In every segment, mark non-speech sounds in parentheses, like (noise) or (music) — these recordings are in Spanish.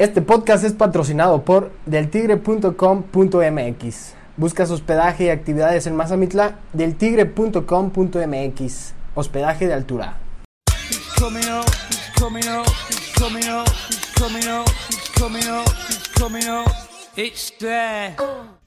Este podcast es patrocinado por deltigre.com.mx. Buscas hospedaje y actividades en Mazamitla, deltigre.com.mx. Hospedaje de altura.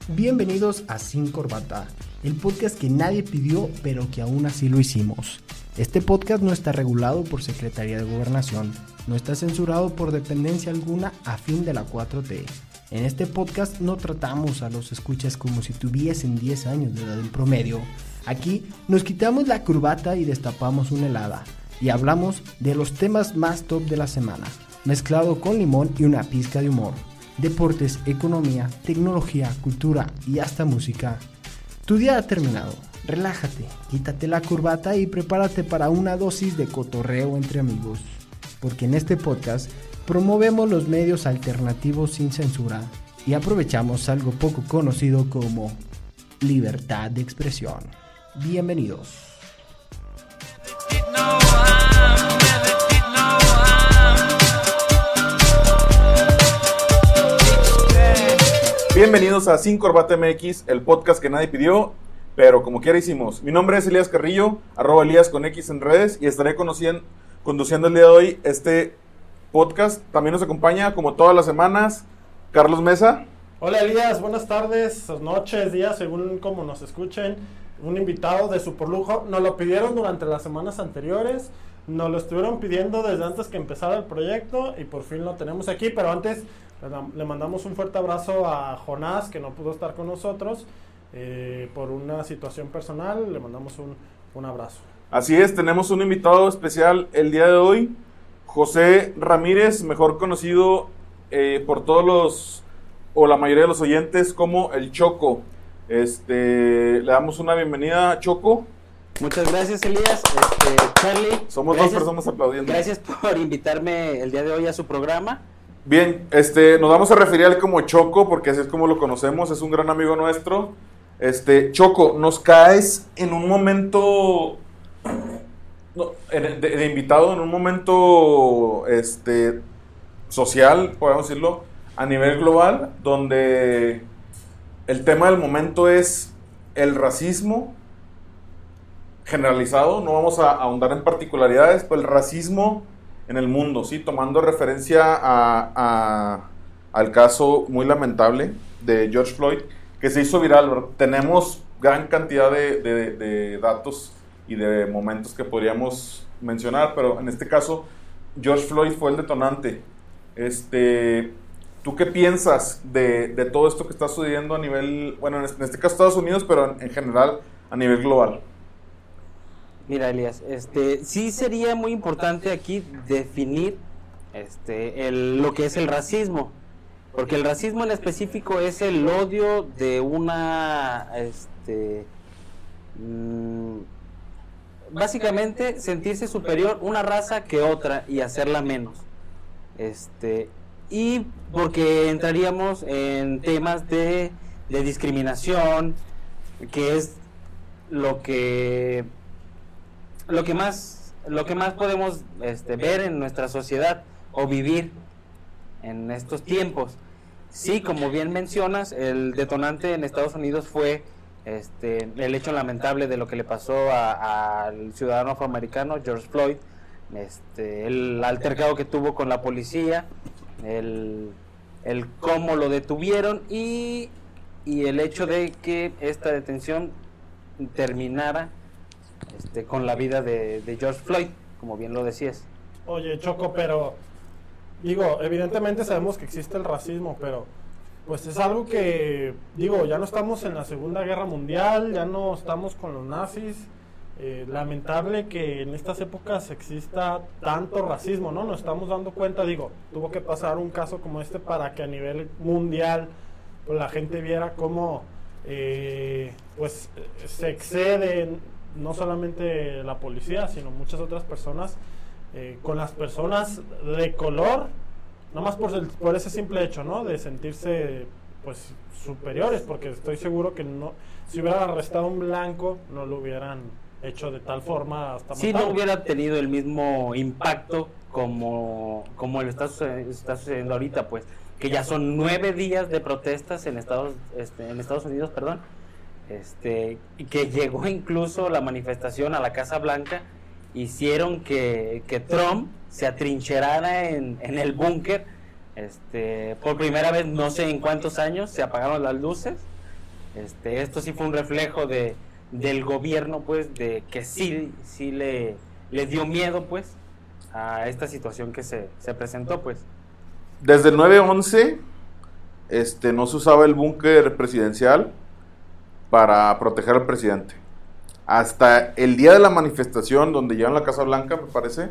Bienvenidos a Sin Corbata, el podcast que nadie pidió pero que aún así lo hicimos. Este podcast no está regulado por Secretaría de Gobernación, no está censurado por dependencia alguna a fin de la 4T. En este podcast no tratamos a los escuchas como si tuviesen 10 años de edad en promedio. Aquí nos quitamos la curvata y destapamos una helada y hablamos de los temas más top de la semana, mezclado con limón y una pizca de humor. Deportes, economía, tecnología, cultura y hasta música. Tu día ha terminado. Relájate, quítate la curvata y prepárate para una dosis de cotorreo entre amigos. Porque en este podcast promovemos los medios alternativos sin censura y aprovechamos algo poco conocido como libertad de expresión. Bienvenidos. Bienvenidos a Sin Corbata MX, el podcast que nadie pidió, pero como quiera hicimos. Mi nombre es Elías Carrillo, arroba Elías con X en redes, y estaré conduciendo el día de hoy este podcast. También nos acompaña, como todas las semanas, Carlos Mesa. Hola Elías, buenas tardes, noches, días, según como nos escuchen. Un invitado de super lujo. Nos lo pidieron durante las semanas anteriores. Nos lo estuvieron pidiendo desde antes que empezara el proyecto y por fin lo tenemos aquí. Pero antes le mandamos un fuerte abrazo a Jonás, que no pudo estar con nosotros eh, por una situación personal. Le mandamos un, un abrazo. Así es, tenemos un invitado especial el día de hoy, José Ramírez, mejor conocido eh, por todos los, o la mayoría de los oyentes, como el Choco. Este, le damos una bienvenida a Choco. Muchas gracias, Elías. Este, Charlie. Somos dos personas aplaudiendo. Gracias por invitarme el día de hoy a su programa. Bien, este, nos vamos a referir a él como Choco, porque así es como lo conocemos, es un gran amigo nuestro. Este, Choco, nos caes en un momento de, invitado, en un momento este, social, podemos decirlo, a nivel global, donde el tema del momento es el racismo generalizado, no vamos a ahondar en particularidades, pero el racismo en el mundo, ¿sí? Tomando referencia a, al caso muy lamentable de George Floyd, que se hizo viral. Tenemos gran cantidad de, datos y de momentos que podríamos mencionar, pero en este caso, George Floyd fue el detonante. Este, ¿Tú qué piensas de, todo esto que está sucediendo a nivel, bueno, en este, caso Estados Unidos, pero en general a nivel global? Mira, Elias, este, sí sería muy importante aquí definir este, lo que es el racismo, porque el racismo en específico es el odio de una, este, mm, básicamente sentirse superior una raza que otra y hacerla menos, este, y porque entraríamos en temas de, de discriminación, que es lo que lo que más lo que más podemos este, ver en nuestra sociedad o vivir en estos tiempos. Sí, como bien mencionas, el detonante en Estados Unidos fue este, el hecho lamentable de lo que le pasó al ciudadano afroamericano George Floyd, este, el altercado que tuvo con la policía, el, el cómo lo detuvieron y, y el hecho de que esta detención terminara este, con la vida de, George Floyd, como bien lo decías. Oye, Choco, pero digo, evidentemente sabemos que existe el racismo, pero pues es algo que, digo, ya no estamos en la Segunda Guerra Mundial, ya no estamos con los nazis. Eh, lamentable que en estas épocas exista tanto racismo, ¿no? Nos estamos dando cuenta, digo, tuvo que pasar un caso como este para que a nivel mundial pues, la gente viera cómo eh, pues se exceden no solamente la policía, sino muchas otras personas, eh, con las personas de color, nomás por, el, por ese simple hecho, ¿no? De sentirse, pues, superiores, porque estoy seguro que no, si hubieran arrestado a un blanco, no lo hubieran hecho de tal forma hasta Sí, no hubiera tenido el mismo impacto como, como le está, está sucediendo ahorita, pues, que ya son nueve días de protestas en Estados, este, en Estados Unidos, perdón, este, y que llegó incluso la manifestación a la Casa Blanca, hicieron que, que Trump se atrincherara en, en el búnker, este, por primera vez, no sé en cuántos años, se apagaron las luces, este, esto sí fue un reflejo de, del gobierno, pues, de que sí, sí le, le dio miedo, pues, a esta situación que se, se presentó, pues. Desde el 9-11 este, no se usaba el búnker presidencial para proteger al presidente. Hasta el día de la manifestación donde llegan a la Casa Blanca, me parece,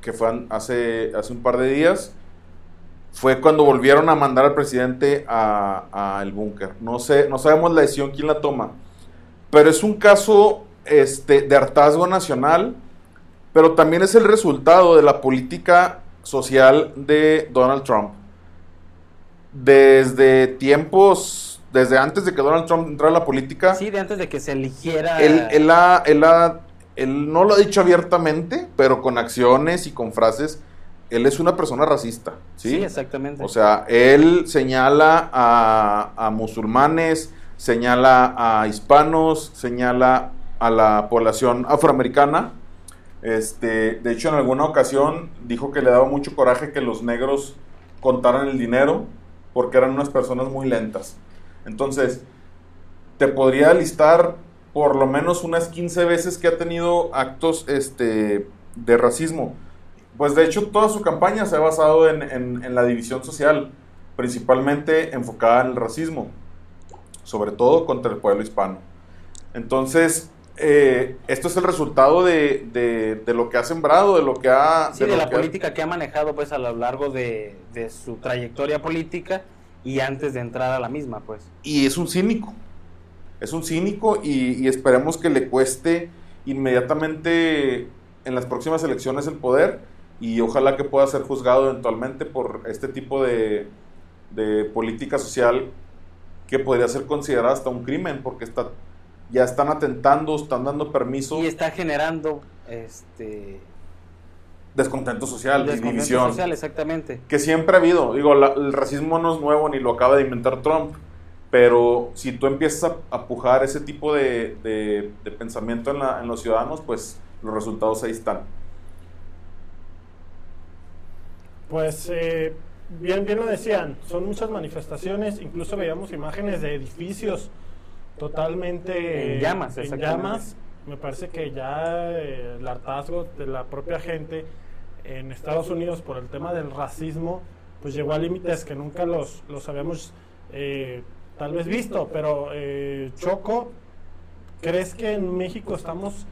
que fue hace, hace un par de días, fue cuando volvieron a mandar al presidente al búnker. No, sé, no sabemos la decisión quién la toma, pero es un caso este, de hartazgo nacional, pero también es el resultado de la política social de Donald Trump. Desde tiempos, desde antes de que Donald Trump entrara a la política, Sí, de antes de que se eligiera... él, él ha- él ha- él no lo ha dicho abiertamente, pero con acciones y con frases, él es una persona racista. Sí, sí, exactamente. o sea, él señala a, a musulmanes, señala a hispanos, señala a la población afroamericana. Este, de hecho, en alguna ocasión dijo que le daba mucho coraje que los negros contaran el dinero porque eran unas personas muy lentas. Entonces, te podría listar por lo menos unas 15 veces que ha tenido actos este, de racismo. Pues de hecho toda su campaña se ha basado en, en- en la división social, principalmente enfocada en el racismo, sobre todo contra el pueblo hispano. Entonces, eh, esto es el resultado de, de- de lo que ha sembrado, de lo que ha... Sí, de la que ha- política que ha manejado pues a lo largo de, de su trayectoria política y antes de entrar a la misma, pues. y es un cínico. Es un cínico y, y esperemos que le cueste inmediatamente en las próximas elecciones el poder y ojalá que pueda ser juzgado eventualmente por este tipo de, de política social que podría ser considerada hasta un crimen porque está, ya están atentando, están dando permiso, Y está generando este descontento social y descontento división. social, exactamente. que siempre ha habido. Digo, la- el racismo no es nuevo ni lo acaba de inventar Trump. Pero si tú empiezas a, a pujar ese tipo de, de- de pensamiento en, la- en los ciudadanos, pues los resultados ahí están. Pues eh, bien, bien lo decían, son muchas manifestaciones, incluso veíamos imágenes de edificios totalmente En llamas, en llamas. Me parece que ya eh, el hartazgo de la propia gente en Estados Unidos por el tema del racismo, pues llegó a límites que nunca los, los habíamos eh, tal vez visto, pero eh, Choco, ¿crees que en México estamos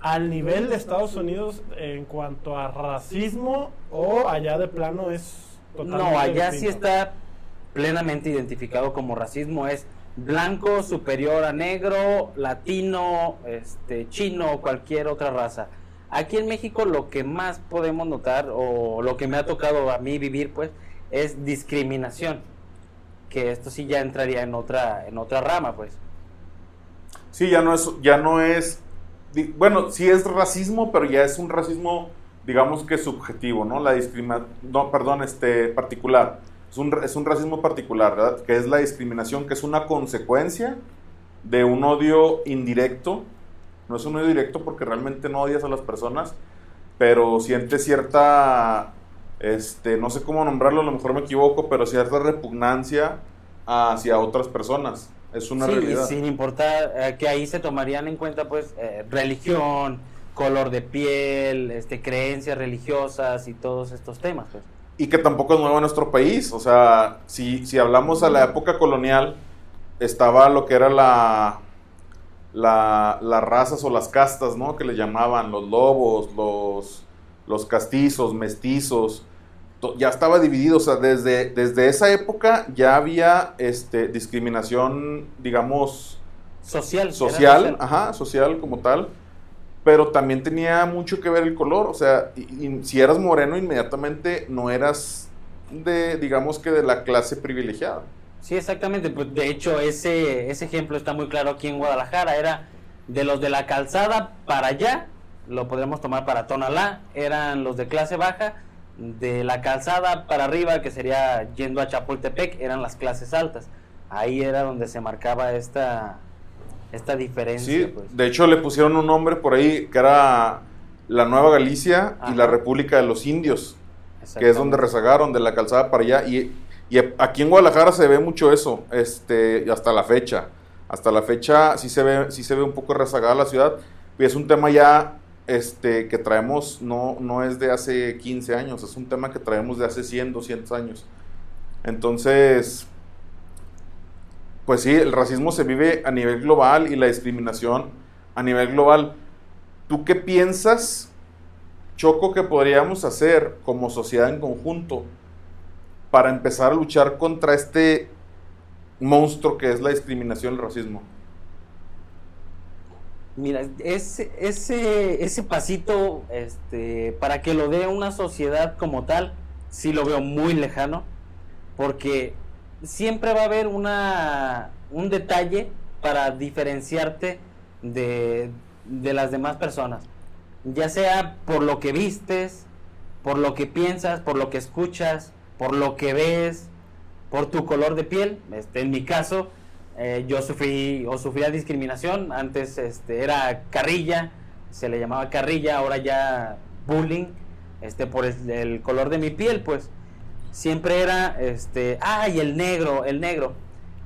al nivel de Estados Unidos en cuanto a racismo o allá de plano es totalmente No, allá sí está plenamente identificado como racismo, es blanco superior a negro, latino, este, chino o cualquier otra raza. Aquí en México lo que más podemos notar o lo que me ha tocado a mí vivir pues es discriminación, que esto sí ya entraría en otra en otra rama pues. Sí, ya no es, ya no es, bueno, sí es racismo, pero ya es un racismo, digamos que subjetivo, ¿no? La discriminación, no, perdón, este, particular. Es un, es un racismo particular, ¿verdad? Que es la discriminación, que es una consecuencia de un odio indirecto. No es un odio directo porque realmente no odias a las personas, pero sientes cierta, este, no sé cómo nombrarlo, a lo mejor me equivoco, pero cierta repugnancia hacia otras personas. Es una Sí, realidad. sin importar eh, que ahí se tomarían en cuenta pues eh, religión, color de piel, este creencias religiosas y todos estos temas pues. y que tampoco es nuevo en nuestro país. O sea, si, si hablamos a la época colonial, estaba lo que era la, la, las razas o las castas, ¿no? Que le llamaban los lobos, los, los castizos, mestizos. Ya estaba dividido, o sea, desde, desde esa época ya había este, discriminación, digamos, Social. era social, ajá, social como tal, pero también tenía mucho que ver el color, o sea, y- y si eras moreno inmediatamente no eras de, digamos que de la clase privilegiada. Sí, exactamente. Pues de hecho ese, ese ejemplo está muy claro aquí en Guadalajara. Era De los de la calzada para allá, lo podríamos tomar para Tonalá, eran los de clase baja. De la calzada para arriba, que sería yendo a Chapultepec, eran las clases altas. Ahí era donde se marcaba esta, esta diferencia. Sí, pues. de hecho le pusieron un nombre por ahí que era la Nueva Galicia y la República de los Indios, que es donde rezagaron de la calzada para allá. Y, y aquí en Guadalajara se ve mucho eso, este, hasta la fecha. Hasta la fecha sí se ve, sí se ve un poco rezagada la ciudad. Y es un tema ya este, que traemos, no, no es de hace 15 años, es un tema que traemos de hace 100, 200 años. Entonces, pues sí, el racismo se vive a nivel global y la discriminación a nivel global. ¿Tú qué piensas, Choco, que podríamos hacer como sociedad en conjunto para empezar a luchar contra este monstruo que es la discriminación el racismo? Mira, ese, ese, ese pasito, este, para que lo dé una sociedad como tal, sí lo veo muy lejano, porque siempre va a haber una, un detalle para diferenciarte de, de las demás personas, ya sea por lo que vistes, por lo que piensas, por lo que escuchas, por lo que ves, por tu color de piel. Este, en mi caso, eh, yo sufrí o sufría discriminación. Antes este, era carrilla, se le llamaba carrilla, ahora ya bullying, este, por el, color de mi piel, pues siempre era, este, ay, el negro, el negro.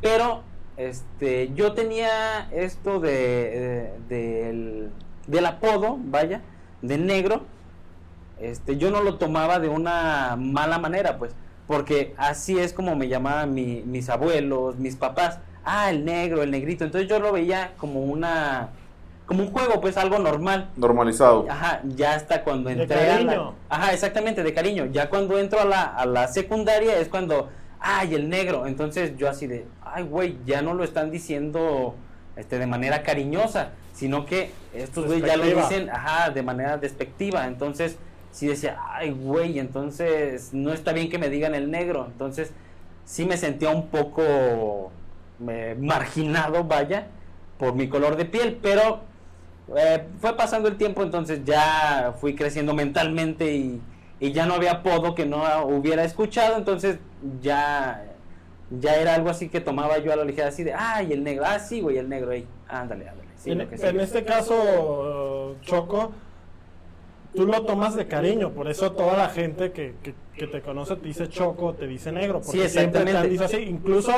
Pero este, yo tenía esto de, de- del, del apodo, vaya, de negro. Este, yo no lo tomaba de una mala manera, pues, porque así es como me llamaban mi- mis abuelos, mis papás. Ah, el negro, el negrito. Entonces yo lo veía como una, como un juego, pues, algo normal. Normalizado. Ajá, ya hasta cuando De entré a la- cariño. Ajá, exactamente, de cariño. Ya cuando entro a la, a la secundaria es cuando, ay, el negro. Entonces yo así de, ay, güey, ya no lo están diciendo este, de manera cariñosa, sino que estos güeyes ya lo dicen, ajá, de manera despectiva. Entonces sí decía, ay, güey, entonces no está bien que me digan el negro. Entonces sí me sentía un poco eh, marginado, vaya, por mi color de piel, pero eh, fue pasando el tiempo, entonces ya fui creciendo mentalmente y, y ya no había apodo que no hubiera escuchado, entonces ya, ya era algo así que tomaba yo a la ligera, así de, ay, el negro, ah, sí, güey, el negro, ahí, ándale, ándale. sí, en, lo que en sigue". este caso, Choco, tú lo tomas de cariño, por eso toda la gente que, que- que te conoce te dice Choco, te dice negro, porque Sí, siempre te han exactamente. dicho así. Incluso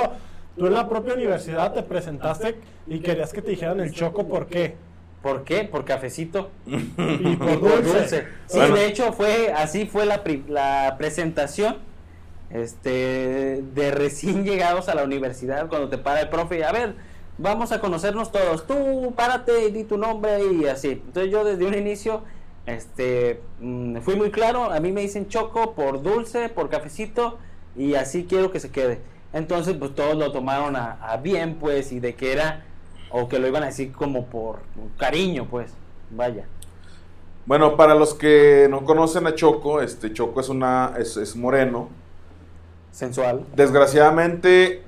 tú en la propia universidad te presentaste y querías que te dijeran el Choco, ¿por qué? ¿Por qué? Por cafecito. (laughs) Y por (laughs) dulce. Sí, Bueno. de hecho fue así fue la, pri- la presentación este de recién (laughs) llegados a la universidad cuando te para el profe y a ver, vamos a conocernos todos. Tú párate y di tu nombre y así. Entonces yo desde un inicio este mm, fui muy claro, a mí me dicen Choco por dulce, por cafecito y así quiero que se quede. Entonces pues todos lo tomaron a, a bien pues y de que era o que lo iban a decir como por cariño pues, vaya. Bueno, para los que no conocen a Choco, este Choco es una es, es moreno. Sensual. Desgraciadamente,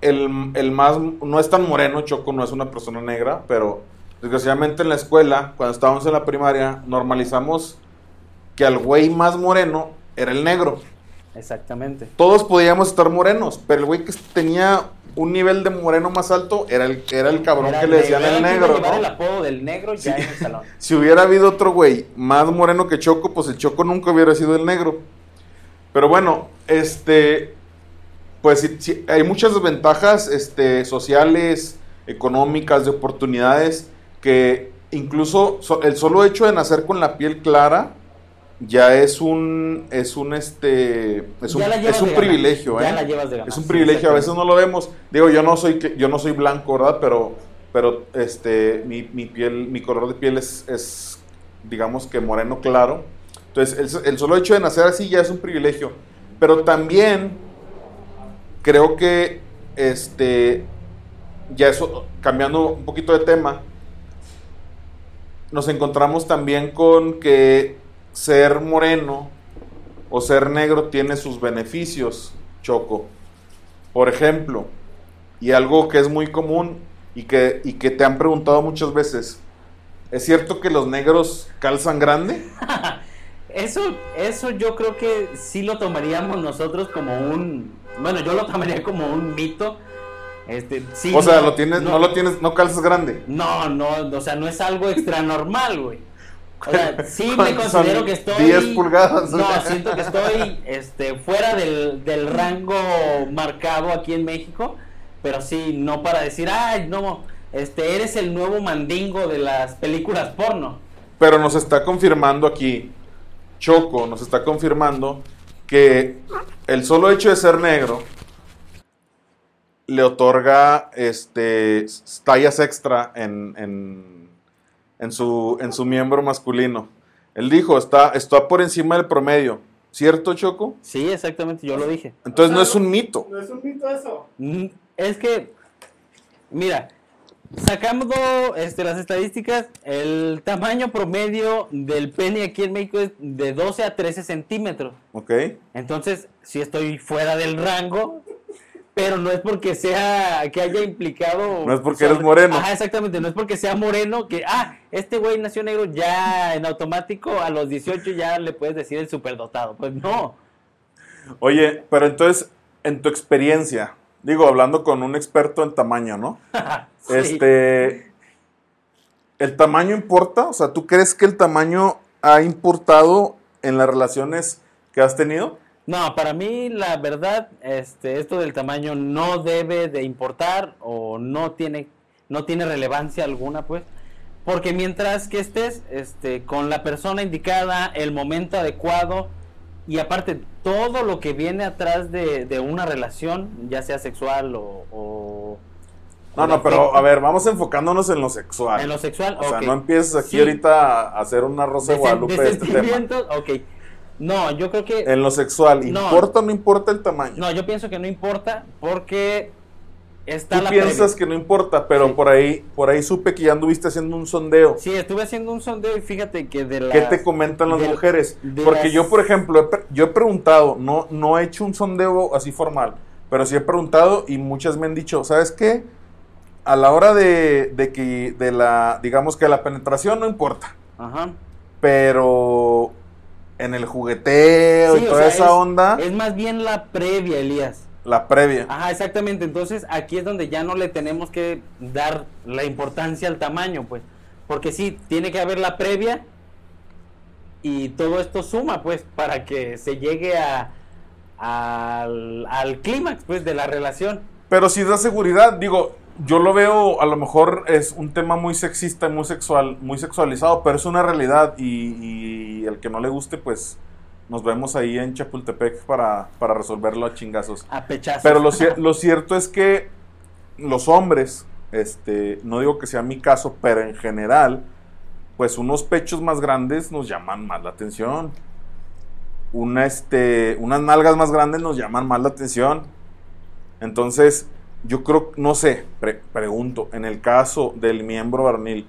el, el más no es tan moreno, Choco no es una persona negra, pero desgraciadamente en la escuela, cuando estábamos en la primaria, normalizamos que al güey más moreno era el negro. Exactamente. Todos podíamos estar morenos, pero el güey que tenía un nivel de moreno más alto era el, era el cabrón Era que le decían el que negro. llevar ¿no? el apodo del negro ya en el salón. (laughs) Si hubiera habido otro güey más moreno que Choco, pues el Choco nunca hubiera sido el negro. Pero bueno, este, pues sí, sí, hay muchas desventajas este, sociales, económicas, de oportunidades, que incluso so- el solo hecho de nacer con la piel clara ya es un, es un, este, es un, es un privilegio, ¿eh? Es un privilegio, a veces no lo vemos. Digo, yo no soy, yo no soy blanco, ¿verdad? Pero, pero este, mi, mi piel, mi color de piel es, es, digamos que moreno claro. Entonces, el, el solo hecho de nacer así ya es un privilegio. Pero también creo que, este, ya eso, cambiando un poquito de tema, nos encontramos también con que ser moreno o ser negro tiene sus beneficios, Choco. Por ejemplo, y algo que es muy común y que, y que te han preguntado muchas veces, ¿es cierto que los negros calzan grande? (laughs) Eso, eso yo creo que sí lo tomaríamos nosotros como un, bueno, yo lo tomaría como un mito. Este, sí, o sea, lo tienes, no, lo tienes, no calzas grande. No, no, o sea, no es algo extra normal, güey. O sea, (laughs) sí me considero que estoy. 10 pulgadas. No, siento que estoy este, fuera del, del rango marcado aquí en México. Pero sí, no para decir, ay, no, este, eres el nuevo mandingo de las películas porno. Pero nos está confirmando aquí, Choco, nos está confirmando que el solo hecho de ser negro le otorga este, tallas extra en, en, en, su, en su miembro masculino. Él dijo, está, está por encima del promedio. ¿Cierto, Choco? Sí, exactamente, yo lo dije. Entonces no es un mito. No es un mito eso. Mm, Es que, mira, sacando este, las estadísticas, el tamaño promedio del pene aquí en México es de 12 a 13 centímetros. Ok. Entonces, sí estoy fuera del rango, pero no es porque sea, que haya implicado... No es porque eres moreno. Ajá, exactamente, no es porque sea moreno que, ah, este güey nació negro ya en automático, a los 18 ya le puedes decir el superdotado. Pues no. Oye, pero entonces, en tu experiencia, digo, hablando con un experto en tamaño, ¿no? (laughs) Sí. Este, ¿el tamaño importa? O sea, ¿tú crees que el tamaño ha importado en las relaciones que has tenido? No, para mí la verdad, este, esto del tamaño no debe de importar o no tiene, no tiene relevancia alguna, pues, porque mientras que estés, este, con la persona indicada, el momento adecuado y aparte todo lo que viene atrás de, de una relación, ya sea sexual o, o- No, no, pero a ver, vamos enfocándonos en lo sexual. en lo sexual, O sea, no empieces aquí Sí. ahorita a hacer una rosa de Guadalupe de este tema. ok. No, yo creo que En lo sexual, No. ¿importa o no importa el tamaño? no, yo pienso que no importa porque está Tú la piensas previa. que no importa, pero Sí. por ahí por ahí supe que ya anduviste haciendo un sondeo. Sí, estuve haciendo un sondeo y fíjate que de las... ¿Qué te comentan las de- mujeres? de Porque las- yo, por ejemplo, he yo he preguntado, no, no he hecho un sondeo así formal, pero sí he preguntado y muchas me han dicho, ¿sabes qué? A la hora de, de que, de la, digamos que la penetración no importa, Ajá. pero en el jugueteo Sí, y toda sea, esa es- onda, Es más bien la previa, Elías. la previa. Ajá, exactamente. Entonces aquí es donde ya no le tenemos que dar la importancia al tamaño, pues. Porque sí, tiene que haber la previa y todo esto suma, pues, para que se llegue a, al, al clímax, pues, de la relación. Pero sí da seguridad, digo, yo lo veo, a lo mejor es un tema muy sexista y muy sexual, muy sexualizado, pero es una realidad y, y el que no le guste, pues nos vemos ahí en Chapultepec para, para resolverlo a chingazos. A pechazos. Pero lo, lo cierto es que los hombres, este, no digo que sea mi caso, pero en general, pues unos pechos más grandes nos llaman más la atención. Una, este, unas nalgas más grandes nos llaman más la atención. Entonces, yo creo, no sé, pre- pregunto, en el caso del miembro varonil,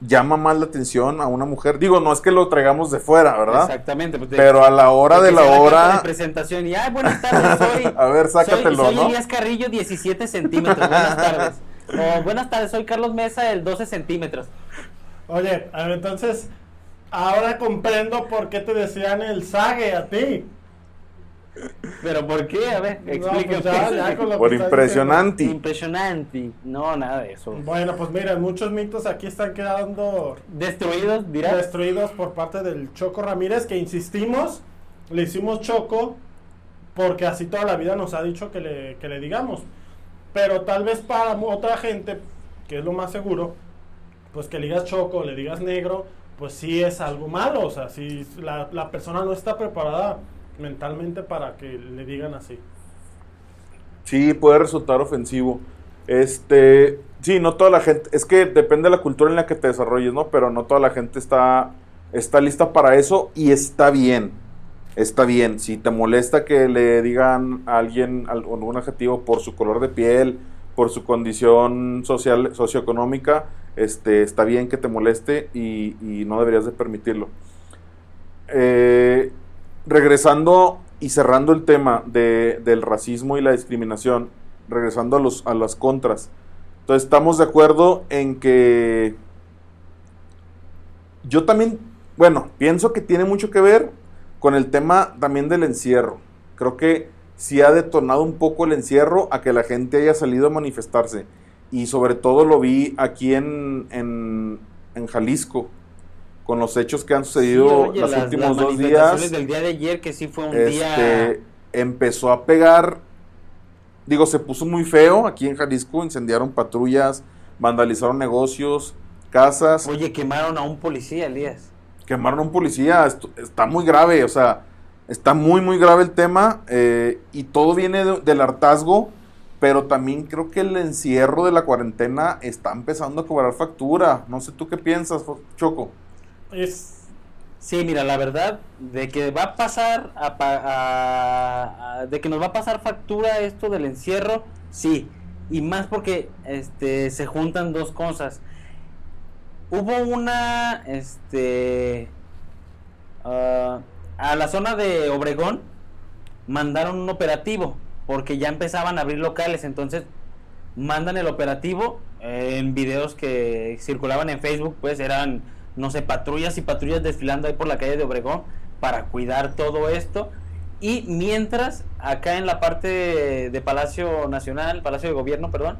¿llama más la atención a una mujer? Digo, no es que lo traigamos de fuera, ¿verdad? Exactamente. pues, Pero a la hora de la hora... de presentación y, ay, buenas tardes, (laughs) soy... A ver, sácatelo, soy, soy ¿no? Elías Carrillo, 17 centímetros. Buenas tardes. (laughs) O buenas tardes, soy Carlos Mesa, el 12 centímetros. Oye, a ver, entonces, ahora comprendo por qué te decían el sague a ti. ¿Pero por qué? A ver, No, explícame. pues lo Por impresionante. Impresionante. No, nada de eso. Bueno, pues mira, muchos mitos aquí están quedando Destruidos, dirás. destruidos por parte del Choco Ramírez, que insistimos, le hicimos Choco porque así toda la vida nos ha dicho que le, que le digamos. Pero tal vez para otra gente, que es lo más seguro, pues que le digas Choco, le digas negro, pues sí es algo malo. O sea, si la, la persona no está preparada mentalmente para que le digan así. Sí, puede resultar ofensivo. Este, sí, no toda la gente, es que depende de la cultura en la que te desarrolles, ¿no? Pero no toda la gente está, está lista para eso y está bien. Está bien. Si te molesta que le digan a alguien al- algún adjetivo por su color de piel, por su condición social, socioeconómica, este, está bien que te moleste y, y no deberías de permitirlo. Eh, regresando y cerrando el tema de- del racismo y la discriminación, regresando a, los, a las contras. Entonces estamos de acuerdo en que yo también, bueno, pienso que tiene mucho que ver con el tema también del encierro. Creo que sí ha detonado un poco el encierro a que la gente haya salido a manifestarse. Y sobre todo lo vi aquí en, en, en Jalisco, con los hechos que han sucedido los últimos dos días. del día de ayer, que sí fue un este, día. Empezó a pegar. Digo, se puso muy feo aquí en Jalisco. Incendiaron patrullas, vandalizaron negocios, casas. Oye, quemaron a un policía, Elías. Quemaron a un policía. Esto- está muy grave, o sea, está muy, muy grave el tema. eh, y todo viene de- del hartazgo. Pero también creo que el encierro de la cuarentena está empezando a cobrar factura. No sé tú qué piensas, Choco. Es, Sí, mira, la verdad, de que va a pasar, a a- a- de que nos va a pasar factura esto del encierro, sí. Y más porque este, se juntan dos cosas. Hubo una, este, ah, a la zona de Obregón mandaron un operativo porque ya empezaban a abrir locales, entonces mandan el operativo en videos que circulaban en Facebook, pues eran, no sé, patrullas y patrullas desfilando ahí por la calle de Obregón para cuidar todo esto. Y mientras, acá en la parte de, Palacio Nacional, Palacio de Gobierno, perdón,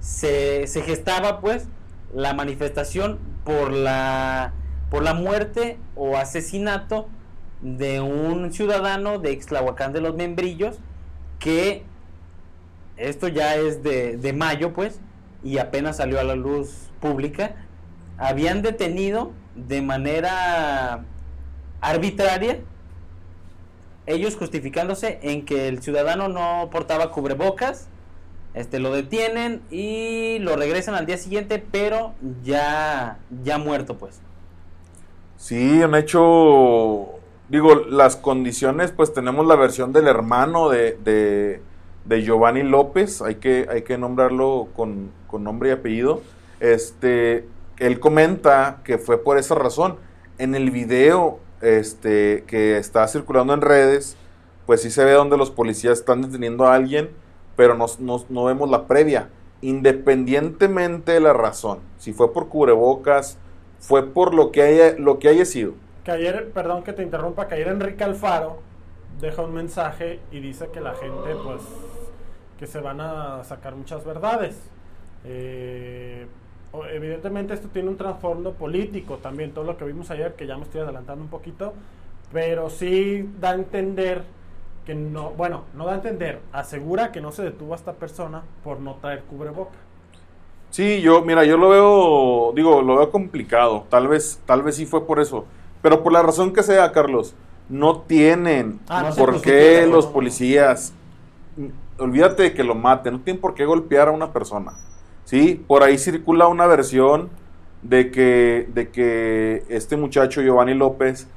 se, se gestaba pues la manifestación por la, por la muerte o asesinato de un ciudadano de Ixtlahuacán de los Membrillos que esto ya es de, de mayo, pues, y apenas salió a la luz pública, habían detenido de manera arbitraria, ellos justificándose en que el ciudadano no portaba cubrebocas, este lo detienen y lo regresan al día siguiente, pero ya ya muerto, pues. Sí, han hecho, digo, las condiciones, pues tenemos la versión del hermano de, de, de Giovanni López, hay que, hay que nombrarlo con, con nombre y apellido. Este, él comenta que fue por esa razón. En el video este, que está circulando en redes, pues sí se ve donde los policías están deteniendo a alguien, pero no, no- vemos la previa. Independientemente de la razón, si fue por cubrebocas, fue por lo que haya, lo que haya sido. que ayer, perdón que te interrumpa, que ayer Enrique Alfaro deja un mensaje y dice que la gente, pues, que se van a sacar muchas verdades. Eh, evidentemente esto tiene un trasfondo político también, todo lo que vimos ayer, que ya me estoy adelantando un poquito, pero sí da a entender que no, bueno, no da a entender, asegura que no se detuvo a esta persona por no traer cubreboca. Sí, yo, mira, yo lo veo, digo, lo veo complicado. Tal vez, tal vez sí fue por eso. Pero por la razón que sea, Carlos, no tienen Ah, no por puso qué los policías, mm, olvídate de que lo maten, no tienen por qué golpear a una persona. Sí, por ahí circula una versión de que, de que este muchacho Giovanni López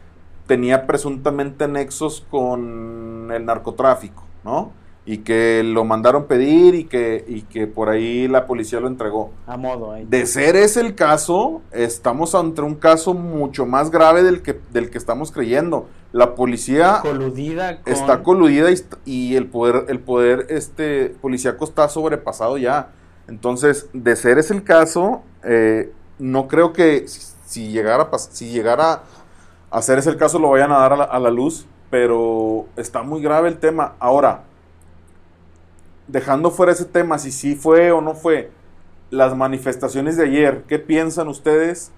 tenía presuntamente nexos con el narcotráfico, ¿no? Y que lo mandaron pedir y que, y que por ahí la policía lo entregó. A modo ahí. De ser ese el caso, estamos ante un caso mucho más grave del que, del que estamos creyendo. La policía coludida con está coludida y, y el poder, el poder este, policíaco está sobrepasado ya. Entonces, de ser ese el caso, eh, no creo que si, llegara, si llegara a ser ese el caso lo vayan a dar a la, luz, pero está muy grave el tema. Ahora, dejando fuera ese tema, si sí fue o no fue, las manifestaciones de ayer, ¿qué piensan ustedes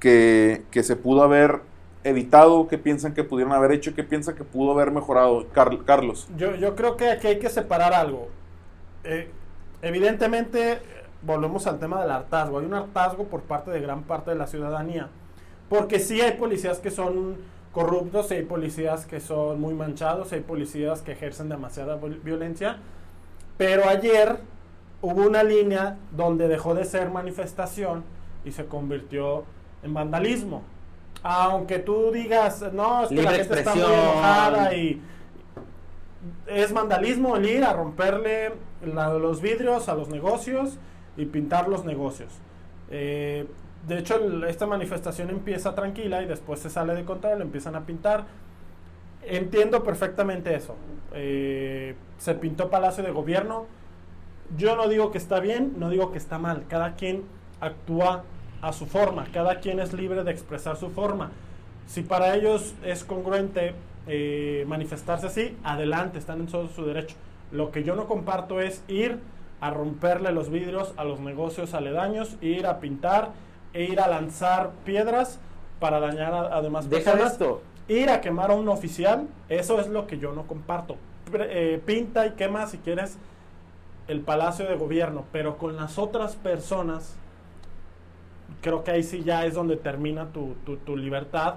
que, que se pudo haber evitado? ¿Qué piensan que pudieron haber hecho? ¿Qué piensan que pudo haber mejorado? Car- Carlos. Yo, yo creo que aquí hay que separar algo. Eh, evidentemente, volvemos al tema del hartazgo. Hay un hartazgo por parte de gran parte de la ciudadanía. Porque sí hay policías que son corruptos, hay policías que son muy manchados, hay policías que ejercen demasiada violencia. Pero ayer hubo una línea donde dejó de ser manifestación y se convirtió en vandalismo. Aunque tú digas, no, es que la gente está muy expresión. enojada y es vandalismo el ir a romperle la- los vidrios a los negocios y pintar los negocios. Eh, de hecho, esta manifestación empieza tranquila y después se sale de control, empiezan a pintar. Entiendo perfectamente eso. Eh, se pintó Palacio de Gobierno. yo no digo que está bien, no digo que está mal. Cada quien actúa a su forma, cada quien es libre de expresar su forma. Si para ellos es congruente eh, manifestarse así, adelante, están en todo su derecho. Lo que yo no comparto es ir a romperle los vidrios a los negocios aledaños, ir a pintar e ir a lanzar piedras para dañar a, demás Deja personas. esto. Ir a quemar a un oficial, eso es lo que yo no comparto. Eh, pinta y quema si quieres el palacio de gobierno, pero con las otras personas, creo que ahí sí ya es donde termina tu, tu, tu libertad,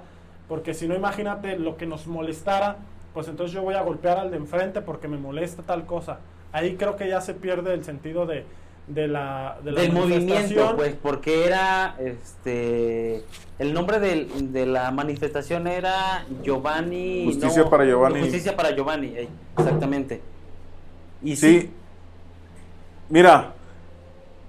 porque si no, imagínate lo que nos molestara, pues entonces yo voy a golpear al de enfrente porque me molesta tal cosa. Ahí creo que ya se pierde el sentido de, de la, de la del movimiento, manifestación. pues, porque era, este, el nombre de la manifestación era Giovanni. Justicia para Giovanni. Justicia para Giovanni, eh, exactamente. Y Sí. sí, Mira,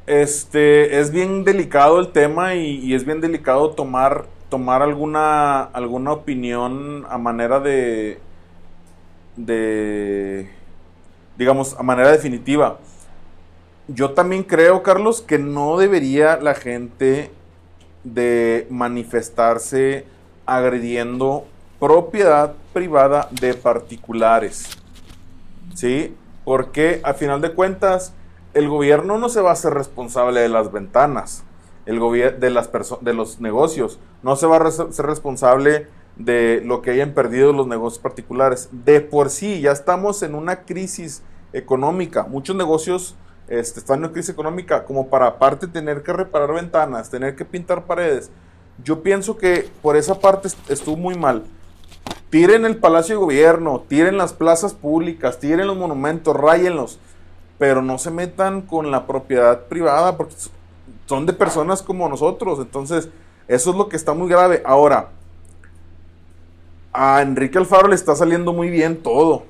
este es bien delicado el tema y, y es bien delicado tomar tomar alguna alguna opinión a manera de de digamos a manera definitiva. Yo también creo, Carlos, que no debería la gente de manifestarse agrediendo propiedad privada de particulares. ¿sí? Porque a final de cuentas el gobierno no se va a hacer responsable de las ventanas, el de las de los negocios, no se va a ser responsable de lo que hayan perdido los negocios particulares. De por sí ya estamos en una crisis económica, muchos negocios este, están en una crisis económica como para aparte tener que reparar ventanas, tener que pintar paredes. Yo pienso que por esa parte est- estuvo muy mal tiren el Palacio de Gobierno, tiren las plazas públicas, tiren los monumentos, ráyenlos, pero no se metan con la propiedad privada porque son de personas como nosotros. Entonces, eso es lo que está muy grave. Ahora, a Enrique Alfaro le está saliendo muy bien todo.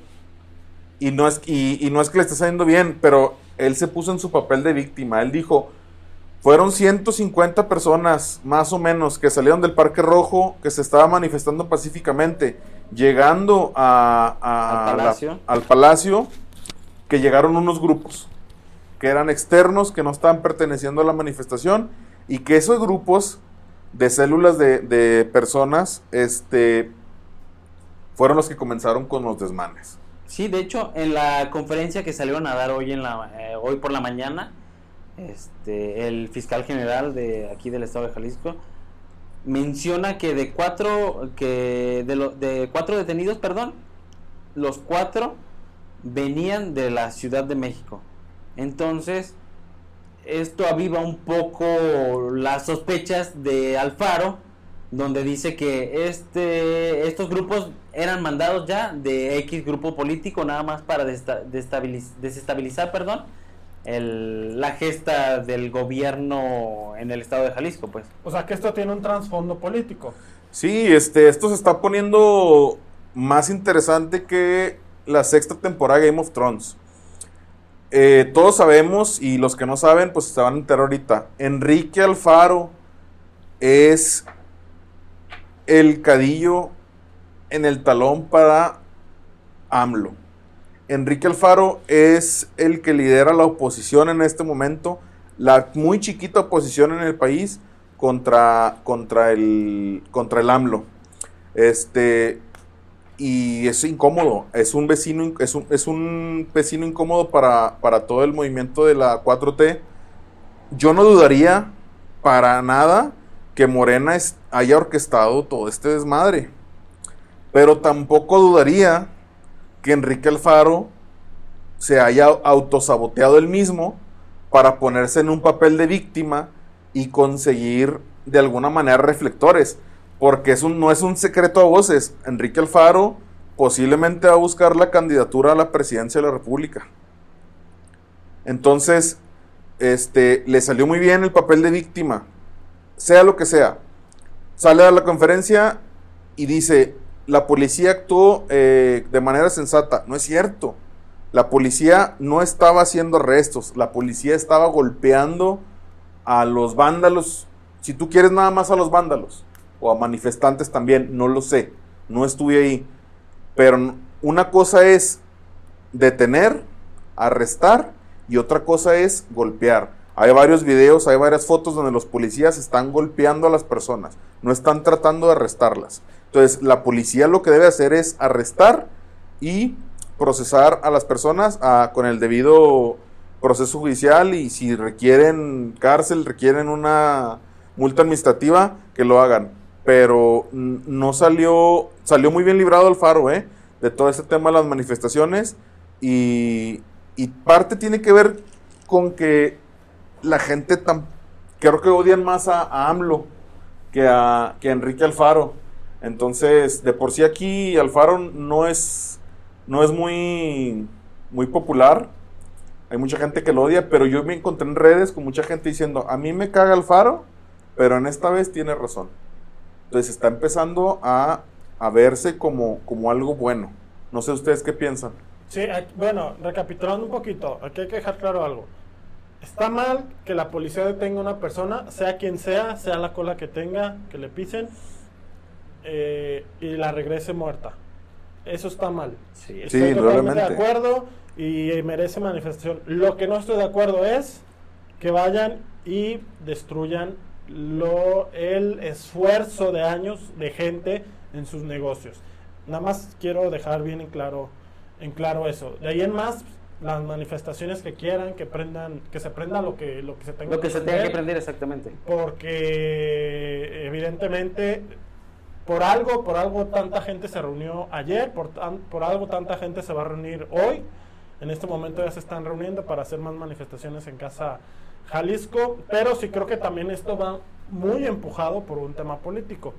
Y no, es, y, y no es que le esté saliendo bien, pero él se puso en su papel de víctima. Él dijo, fueron 150 personas, más o menos, que salieron del Parque Rojo, que se estaba manifestando pacíficamente, llegando a- a Al la- palacio. al palacio, que llegaron unos grupos, que eran externos, que no estaban perteneciendo a la manifestación, y que esos grupos de células de, personas, este, fueron los que comenzaron con los desmanes. Sí, de hecho, en la conferencia que salieron a dar hoy en la eh, hoy por la mañana, este, el fiscal general de aquí del estado de Jalisco menciona que de cuatro que de, de cuatro detenidos, perdón, los cuatro venían de la Ciudad de México. Entonces, esto aviva un poco las sospechas de Alfaro, donde dice que este, estos grupos eran mandados ya de X grupo político nada más para desestabilizar perdón, el- la gesta del gobierno en el estado de Jalisco. Pues. O sea que esto tiene un trasfondo político. Sí, este, esto se está poniendo más interesante que la sexta temporada de Game of Thrones. Eh, todos sabemos, y los que no saben, pues se van a enterar ahorita. Enrique Alfaro es el cadillo en el talón para AMLO. Enrique Alfaro es el que lidera la oposición en este momento, la muy chiquita oposición en el país contra, contra, el, contra el AMLO. Este, y es incómodo, es un vecino, in- es un, es un vecino incómodo para, para todo el movimiento de la 4T. Yo no dudaría para nada que Morena haya orquestado todo este desmadre. Pero tampoco dudaría que Enrique Alfaro se haya autosaboteado él mismo para ponerse en un papel de víctima y conseguir de alguna manera reflectores. Porque no es un secreto a voces. Enrique Alfaro posiblemente va a buscar la candidatura a la presidencia de la República. Entonces, este, le salió muy bien el papel de víctima. Sea lo que sea. Sale a la conferencia y dice, la policía actuó eh, de manera sensata. No es cierto. La policía no estaba haciendo arrestos. La policía estaba golpeando a los vándalos. Si tú quieres nada más a los vándalos. O a manifestantes también. No lo sé. No estuve ahí. Pero una cosa es detener, arrestar y otra cosa es golpear. Hay varios videos, hay varias fotos donde los policías están golpeando a las personas, no están tratando de arrestarlas. Entonces, la policía lo que debe hacer es arrestar y procesar a las personas ah, con el debido proceso judicial y si requieren cárcel, requieren una multa administrativa, que lo hagan. Pero no salió, salió muy bien librado Alfaro, ¿eh? De todo este tema de las manifestaciones y, y parte tiene que ver con que la gente tan, creo que odian más a, AMLO que a, que a Enrique Alfaro. Entonces, de por sí aquí Alfaro no es, no es muy, muy popular. Hay mucha gente que lo odia, pero yo me encontré en redes con mucha gente diciendo, a mí me caga Alfaro, pero en esta vez tiene razón. Entonces está empezando a, a verse como, como algo bueno. No sé ustedes qué piensan. Sí, bueno, recapitulando un poquito, aquí hay que dejar claro algo. Está mal que la policía detenga a una persona, sea quien sea, sea la cola que tenga, que le pisen, eh, y la regrese muerta. Eso está mal. Sí, estoy totalmente de acuerdo y merece manifestación. Lo que no estoy de acuerdo es que vayan y destruyan lo, el esfuerzo de años de gente en sus negocios. Nada más quiero dejar bien en claro, en claro eso. De ahí en más, las manifestaciones que quieran, que prendan, que se prenda lo que, lo que se tenga lo que, se tenga que prender exactamente. Porque evidentemente por algo, por algo tanta gente se reunió ayer, por, por algo tanta gente se va a reunir hoy. En este momento ya se están reuniendo para hacer más manifestaciones en casa Jalisco, pero sí creo que también esto va muy empujado por un tema político,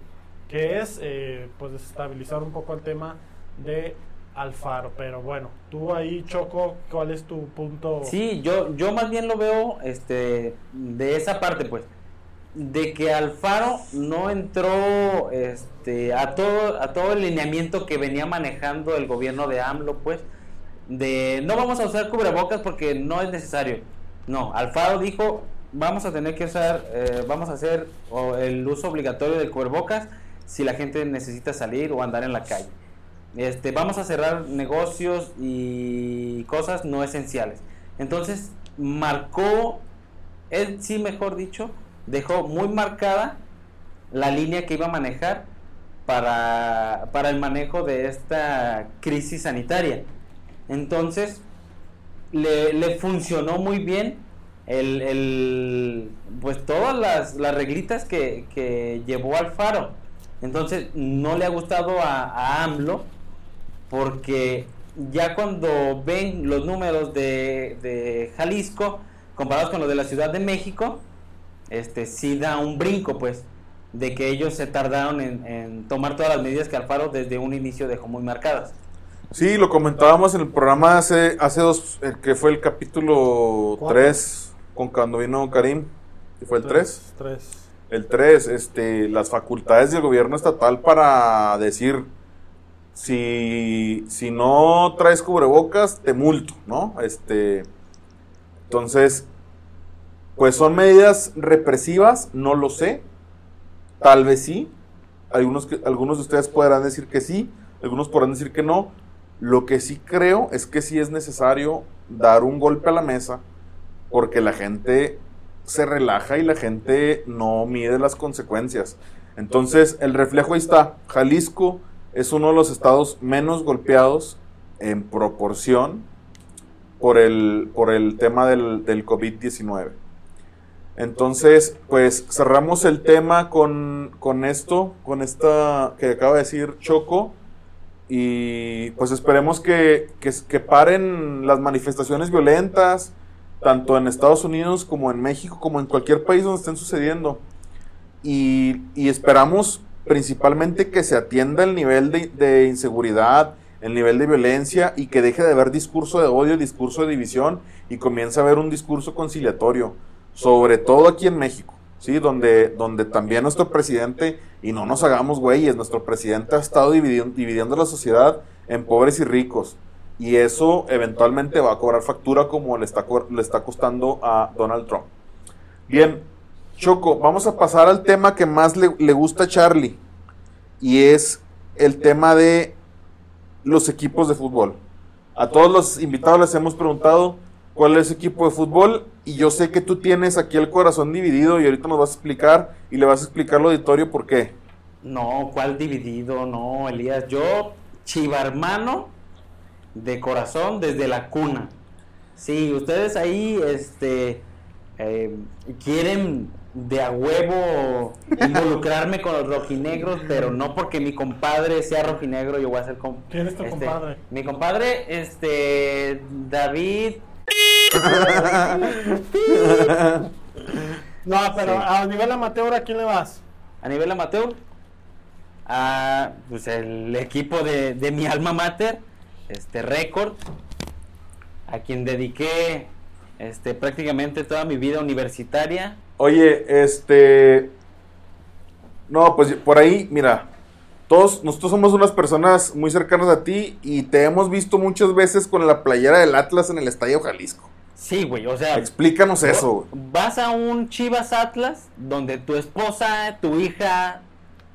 que es eh, pues desestabilizar un poco el tema de Alfaro. Pero bueno, tú ahí, Choco, ¿cuál es tu punto? Sí, yo, yo más bien lo veo este, de esa parte, pues, de que Alfaro no entró este, a, todo, a todo el lineamiento que venía manejando el gobierno de AMLO, pues, de no vamos a usar cubrebocas porque no es necesario. No, Alfaro dijo, vamos a tener que usar, eh, vamos a hacer el uso obligatorio de cubrebocas si la gente necesita salir o andar en la calle. Este, vamos a cerrar negocios y cosas no esenciales. Entonces, marcó, él sí, mejor dicho, dejó muy marcada la línea que iba a manejar para, para el manejo de esta crisis sanitaria. Entonces, le, funcionó muy bien el, pues todas las, las reglitas que, que, llevó Alfaro. Entonces, no le ha gustado a, a AMLO porque ya cuando ven los números de, de, Jalisco comparados con los de la Ciudad de México, este sí da un brinco, pues, de que ellos se tardaron en, en tomar todas las medidas que Alfaro desde un inicio dejó muy marcadas. Sí, lo comentábamos en el programa hace, hace dos, que fue el capítulo 3, con cuando vino Karim, que fue el 3. El 3, este, las facultades del gobierno estatal para decir, si, si no traes cubrebocas, te multo, ¿no? Este, entonces, pues son medidas represivas, no lo sé, tal vez sí, algunos, algunos de ustedes podrán decir que sí, algunos podrán decir que no, lo que sí creo es que sí es necesario dar un golpe a la mesa porque la gente se relaja y la gente no mide las consecuencias. Entonces, el reflejo ahí está. Jalisco es uno de los estados menos golpeados en proporción por el, por el tema del, del COVID-19. Entonces, pues cerramos el tema con, con esto, con esta que acaba de decir Choco. Y pues esperemos que, que, paren las manifestaciones violentas, tanto en Estados Unidos como en México, como en cualquier país donde estén sucediendo. Y, y esperamos principalmente que se atienda el nivel de, inseguridad, el nivel de violencia y que deje de haber discurso de odio, discurso de división y comience a haber un discurso conciliatorio, sobre todo aquí en México. ¿sí? Donde, donde también nuestro presidente, y no nos hagamos güeyes, nuestro presidente ha estado dividiendo, la sociedad en pobres y ricos. Y eso eventualmente va a cobrar factura como le está, le está costando a Donald Trump. Bien, Choco, vamos a pasar al tema que más le, le gusta a Charlie. Y es el tema de los equipos de fútbol. A todos los invitados les hemos preguntado cuál es su equipo de fútbol y yo sé que tú tienes aquí el corazón dividido y ahorita nos vas a explicar y le vas a explicar al auditorio por qué. No, ¿cuál dividido? No, Elías. Yo, chivarmano de corazón desde la cuna. Sí, ustedes ahí, este, eh, quieren de a huevo involucrarme con los rojinegros, pero no porque mi compadre sea rojinegro, yo voy a ser com- ¿Quién es tu este, compadre? Mi compadre, este, David. (laughs) No, pero Sí. a nivel amateur, ¿a quién le vas? A nivel amateur, a, pues el equipo de, de mi alma mater, este récord, a quien dediqué este, prácticamente toda mi vida universitaria. Oye, este. No, pues por ahí, mira. Todos, nosotros somos unas personas muy cercanas a ti y te hemos visto muchas veces con la playera del Atlas en el Estadio Jalisco. Sí, güey, o sea, Explícanos eso. güey. vas a un Chivas Atlas donde tu esposa, tu hija,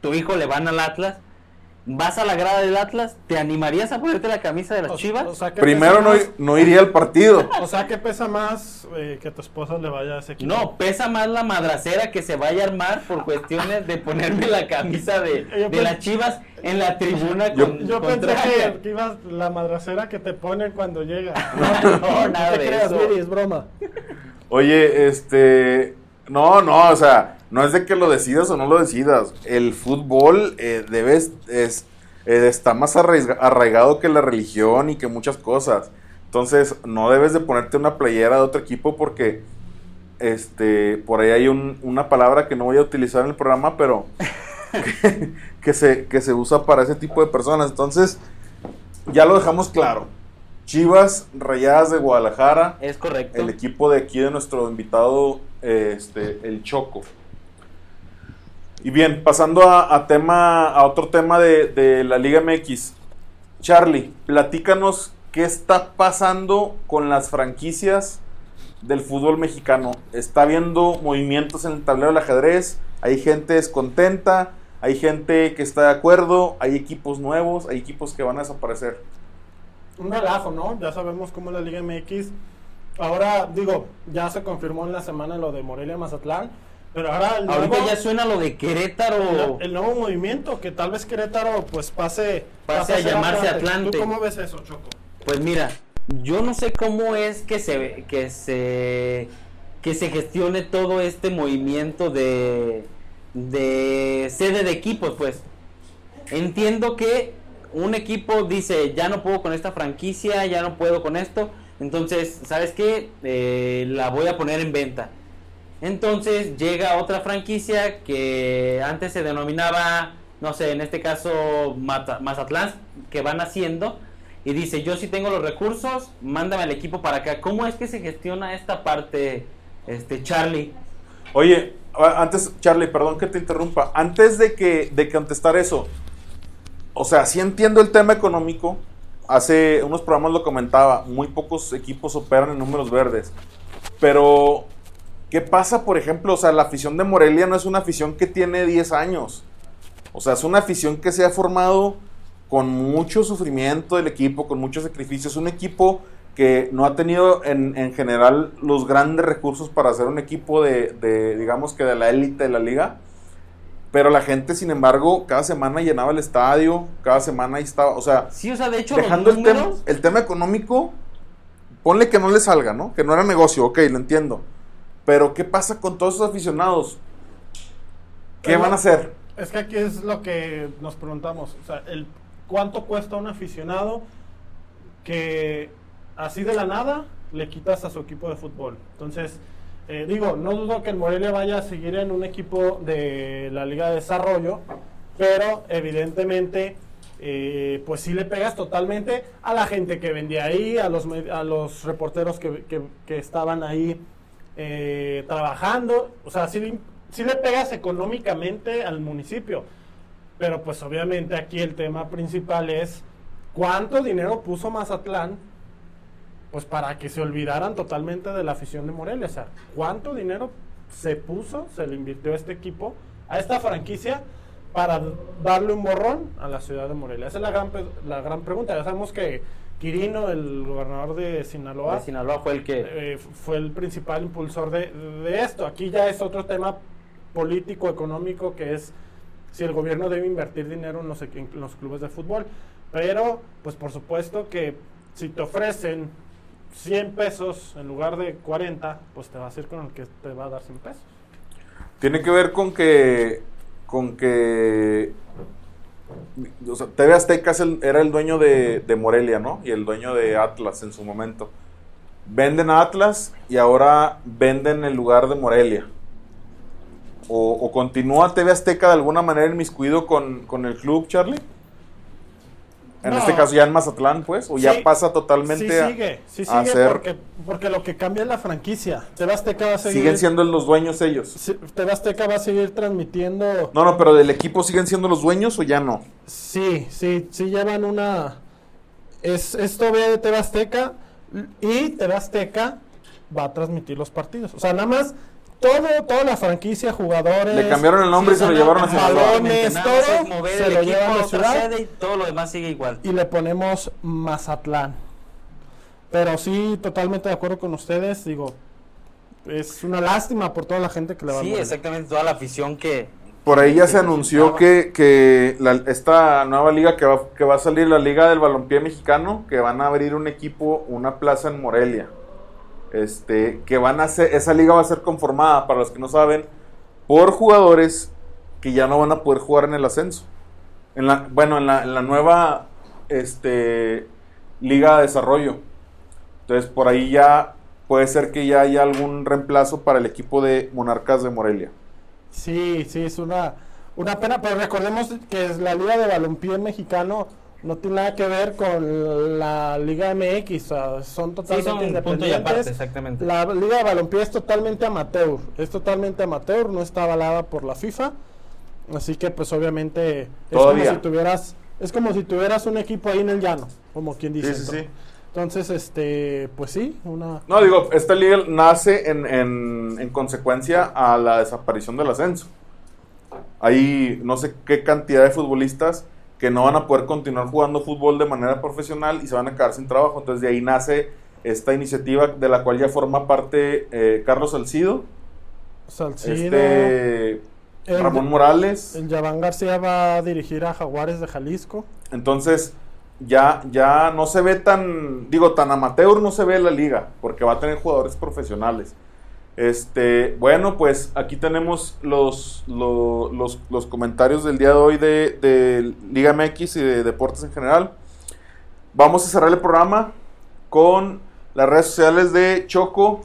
tu hijo le van al Atlas. Vas a la grada del Atlas, ¿te animarías a ponerte la camisa de las O- Chivas? o sea, ¿qué Primero no, más- no iría al partido. (laughs) O sea, ¿qué pesa más eh, que tu esposa le vaya a ese equipo? No, pesa más la madracera que se vaya a armar por (laughs) cuestiones de ponerme la camisa de, de las chivas en la tribuna Yo- con, Yo con pensé que, que ibas la madracera que te ponen cuando llega. (laughs) No, nada te de creas, eso. Viri, es broma. Oye, este. No, no, o sea, no es de que lo decidas o no lo decidas. El fútbol eh, debes, es, eh, está más arraiga- arraigado que la religión y que muchas cosas. Entonces, no debes de ponerte una playera de otro equipo porque, este, por ahí hay un- una palabra que no voy a utilizar en el programa, pero que, (laughs) que se, que se usa para ese tipo de personas. Entonces, ya lo dejamos claro. Chivas Rayadas de Guadalajara Es correcto. el equipo de aquí de nuestro invitado, este, el Choco. Y bien, pasando a, tema, a otro tema de, de la Liga MX. Charlie, platícanos qué está pasando con las franquicias del fútbol mexicano. Está habiendo movimientos en el tablero del ajedrez, hay gente descontenta, hay gente que está de acuerdo, hay equipos nuevos, hay equipos que van a desaparecer. Un relajo, ¿no? Ya sabemos cómo es la Liga MX. Ahora, digo, ya se confirmó en la semana lo de Morelia Mazatlán. Pero ahora el Ahorita nuevo, ya suena lo de Querétaro. el, el nuevo movimiento, que tal vez Querétaro pues pase, Pase a llamarse Atlante. ¿Tú cómo ves eso, Choco? Pues mira, yo no sé cómo es que se que se que se gestione todo este movimiento de de sede de equipos, pues. Entiendo que un equipo dice, ya no puedo con esta franquicia, ya no puedo con esto, entonces, ¿sabes qué? Eh, la voy a poner en venta. Entonces llega otra franquicia que antes se denominaba, no sé, en este caso Mazatlán, que van haciendo, y dice, yo sí tengo los recursos, mándame el equipo para acá. ¿Cómo es que se gestiona esta parte, este Charlie? Oye, antes, Charlie, perdón que te interrumpa. Antes de que, de contestar eso, o sea, sí entiendo el tema económico. Hace unos programas lo comentaba, muy pocos equipos operan en números verdes. Pero, ¿qué pasa, por ejemplo? O sea, la afición de Morelia no es una afición que tiene 10 años. O sea, es una afición que se ha formado con mucho sufrimiento del equipo, con muchos sacrificios. Un equipo que no ha tenido en, en general los grandes recursos para hacer un equipo de, de, digamos que de la élite de la liga. Pero la gente, sin embargo, cada semana llenaba el estadio, cada semana ahí estaba, o sea, Sí, o sea, de hecho, dejando el tema, el tema económico, ponle que no le salga, ¿no? Que no era negocio, ok, lo entiendo. Pero, ¿qué pasa con todos esos aficionados? ¿Qué Pero- van a hacer? Es que aquí es lo que nos preguntamos. O sea, el, ¿cuánto cuesta un aficionado que así de la nada le quitas a su equipo de fútbol? Entonces, eh, digo, no dudo que el Morelia vaya a seguir en un equipo de la Liga de Desarrollo, pero evidentemente, eh, pues sí le pegas totalmente a la gente que vendía ahí, a los, a los reporteros que, que- que estaban ahí eh, trabajando. O sea, sí, sí le pegas económicamente al municipio. Pero pues obviamente aquí el tema principal es cuánto dinero puso Mazatlán pues para que se olvidaran totalmente de la afición de Morelia. O sea, cuánto dinero se puso, se le invirtió a este equipo, a esta franquicia, para darle un borrón a la ciudad de Morelia. Esa es la gran, la gran pregunta. Ya sabemos que, Quirino, el gobernador de Sinaloa, De Sinaloa fue el que... eh, fue el principal impulsor de, de esto. Aquí ya es otro tema político, económico, que es si el gobierno debe invertir dinero en los, en los clubes de fútbol. Pero, pues por supuesto que si te ofrecen 100 pesos en lugar de 40, pues te vas a ir con el que te va a dar 100 pesos. Tiene que ver con que. Con que. O TV Azteca era el dueño de, Morelia, ¿no? Y el dueño de Atlas en su momento. Venden a Atlas y ahora venden el lugar de Morelia. O, o continúa TV Azteca de alguna manera inmiscuido con, con el club, Charlie? En No. este caso ya en Mazatlán, pues, o ya pasa totalmente sí a- sigue, sí a sigue ser- porque, porque lo que cambia es la franquicia. TV Azteca va a seguir, siguen siendo los dueños ellos. TV Azteca va a seguir transmitiendo. No, no, pero del equipo siguen siendo los dueños o ya no. Sí, sí, sí llevan una... Es, es todavía de TV Azteca y TV Azteca va a transmitir los partidos. O sea, nada más todo, toda la franquicia, jugadores... Le cambiaron el nombre y se lo llevaron a Sinaloa. balones, todo, es mover se el lo llevan a ciudad. sede y todo lo demás sigue igual. y le ponemos Mazatlán. Pero sí, totalmente de acuerdo con ustedes. Digo, es una lástima por toda la gente que le va a Sí, exactamente, toda la afición que... Por ahí ya que se anunció que, que la- esta nueva liga que va, que va a salir, la Liga del Balompié Mexicano, que van a abrir un equipo, una plaza en Morelia. Este, que van a hacer, esa liga va a ser conformada, para los que no saben, por jugadores que ya no van a poder jugar en el ascenso. En la, bueno, en la, en la nueva este, Liga de Desarrollo. Entonces, por ahí ya puede ser que ya haya algún reemplazo para el equipo de Monarcas de Morelia. Sí, sí, es una, una pena, pero recordemos que es la Liga de Balompié Mexicano no tiene nada que ver con la Liga MX, o sea, son Sí, totalmente son punto y independientes. aparte, exactamente. La Liga de Balompié es totalmente amateur, es totalmente amateur, no está avalada por la FIFA, así que pues obviamente es como si tuvieras es como si tuvieras un equipo ahí en el llano, como quien dice. Sí, sí, sí. Entonces, este, pues sí, una No, digo, esta liga nace en, en- en consecuencia a la desaparición del ascenso. Hay no sé qué cantidad de futbolistas que no van a poder continuar jugando fútbol de manera profesional y se van a quedar sin trabajo. Entonces de ahí nace esta iniciativa de la cual ya forma parte eh, Carlos Salcido, Salcido. este, el- Ramón Morales. El Yaván García va a dirigir a Jaguares de Jalisco. Entonces, ya, ya no se ve tan, digo, tan amateur no se ve la liga, porque va a tener jugadores profesionales. Este, bueno, pues aquí tenemos los, lo- los, los comentarios del día de hoy de, de Liga MX y de deportes en general. Vamos a cerrar el programa con las redes sociales de Choco.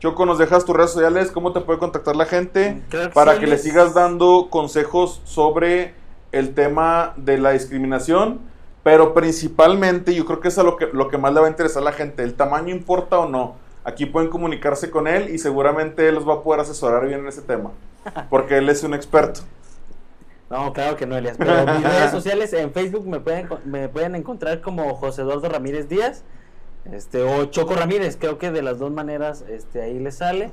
Choco, nos dejas tus redes sociales, cómo te puede contactar la gente para que le sigas dando consejos sobre el tema de la discriminación, pero principalmente yo creo que eso es lo que, lo que más le va a interesar a la gente, el tamaño importa o no. Aquí pueden comunicarse con él y seguramente él los va a poder asesorar bien en ese tema, porque él es un experto. No, claro que no, Elias. Pero mis redes (laughs) sociales en Facebook me pueden, me pueden encontrar como José Eduardo Ramírez Díaz. Este, o Choco Ramírez, creo que de las dos maneras este, ahí le sale.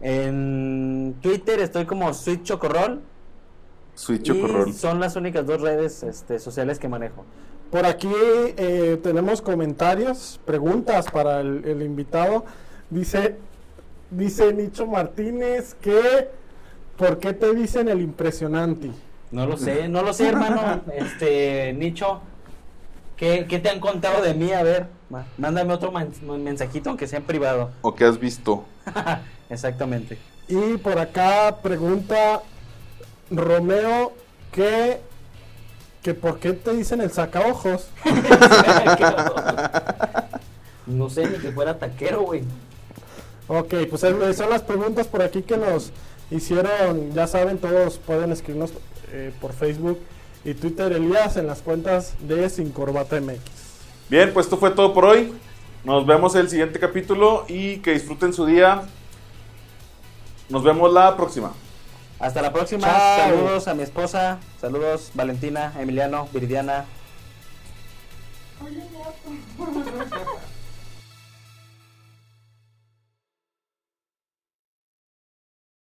En Twitter estoy como Sweet Chocorrol. Sweet Y Chocorrol. son las únicas dos redes este, sociales que manejo. Por aquí eh, tenemos comentarios, preguntas para el, el invitado. Dice, dice Nicho Martínez que ¿por qué te dicen el impresionante? No lo sé, no lo sé, hermano. (laughs) Este, Nicho, ¿qué, qué te han contado de mí? A ver, mándame otro mensajito, aunque sea en privado. ¿O qué has visto? (laughs) Exactamente. Y por acá pregunta Romeo que, que ¿por qué te dicen el sacaojos? (laughs) no sé ni que fuera taquero, güey. Ok, pues eh, son las preguntas por aquí que nos hicieron. Ya saben, todos pueden escribirnos eh, por Facebook y Twitter Elías en las cuentas de Sin Corbata MX. Bien, pues esto fue todo por hoy. Nos vemos en el siguiente capítulo y que disfruten su día. Nos vemos la próxima. Hasta la próxima. Chao. Saludos a mi esposa. Saludos Valentina, Emiliano, Viridiana. (laughs)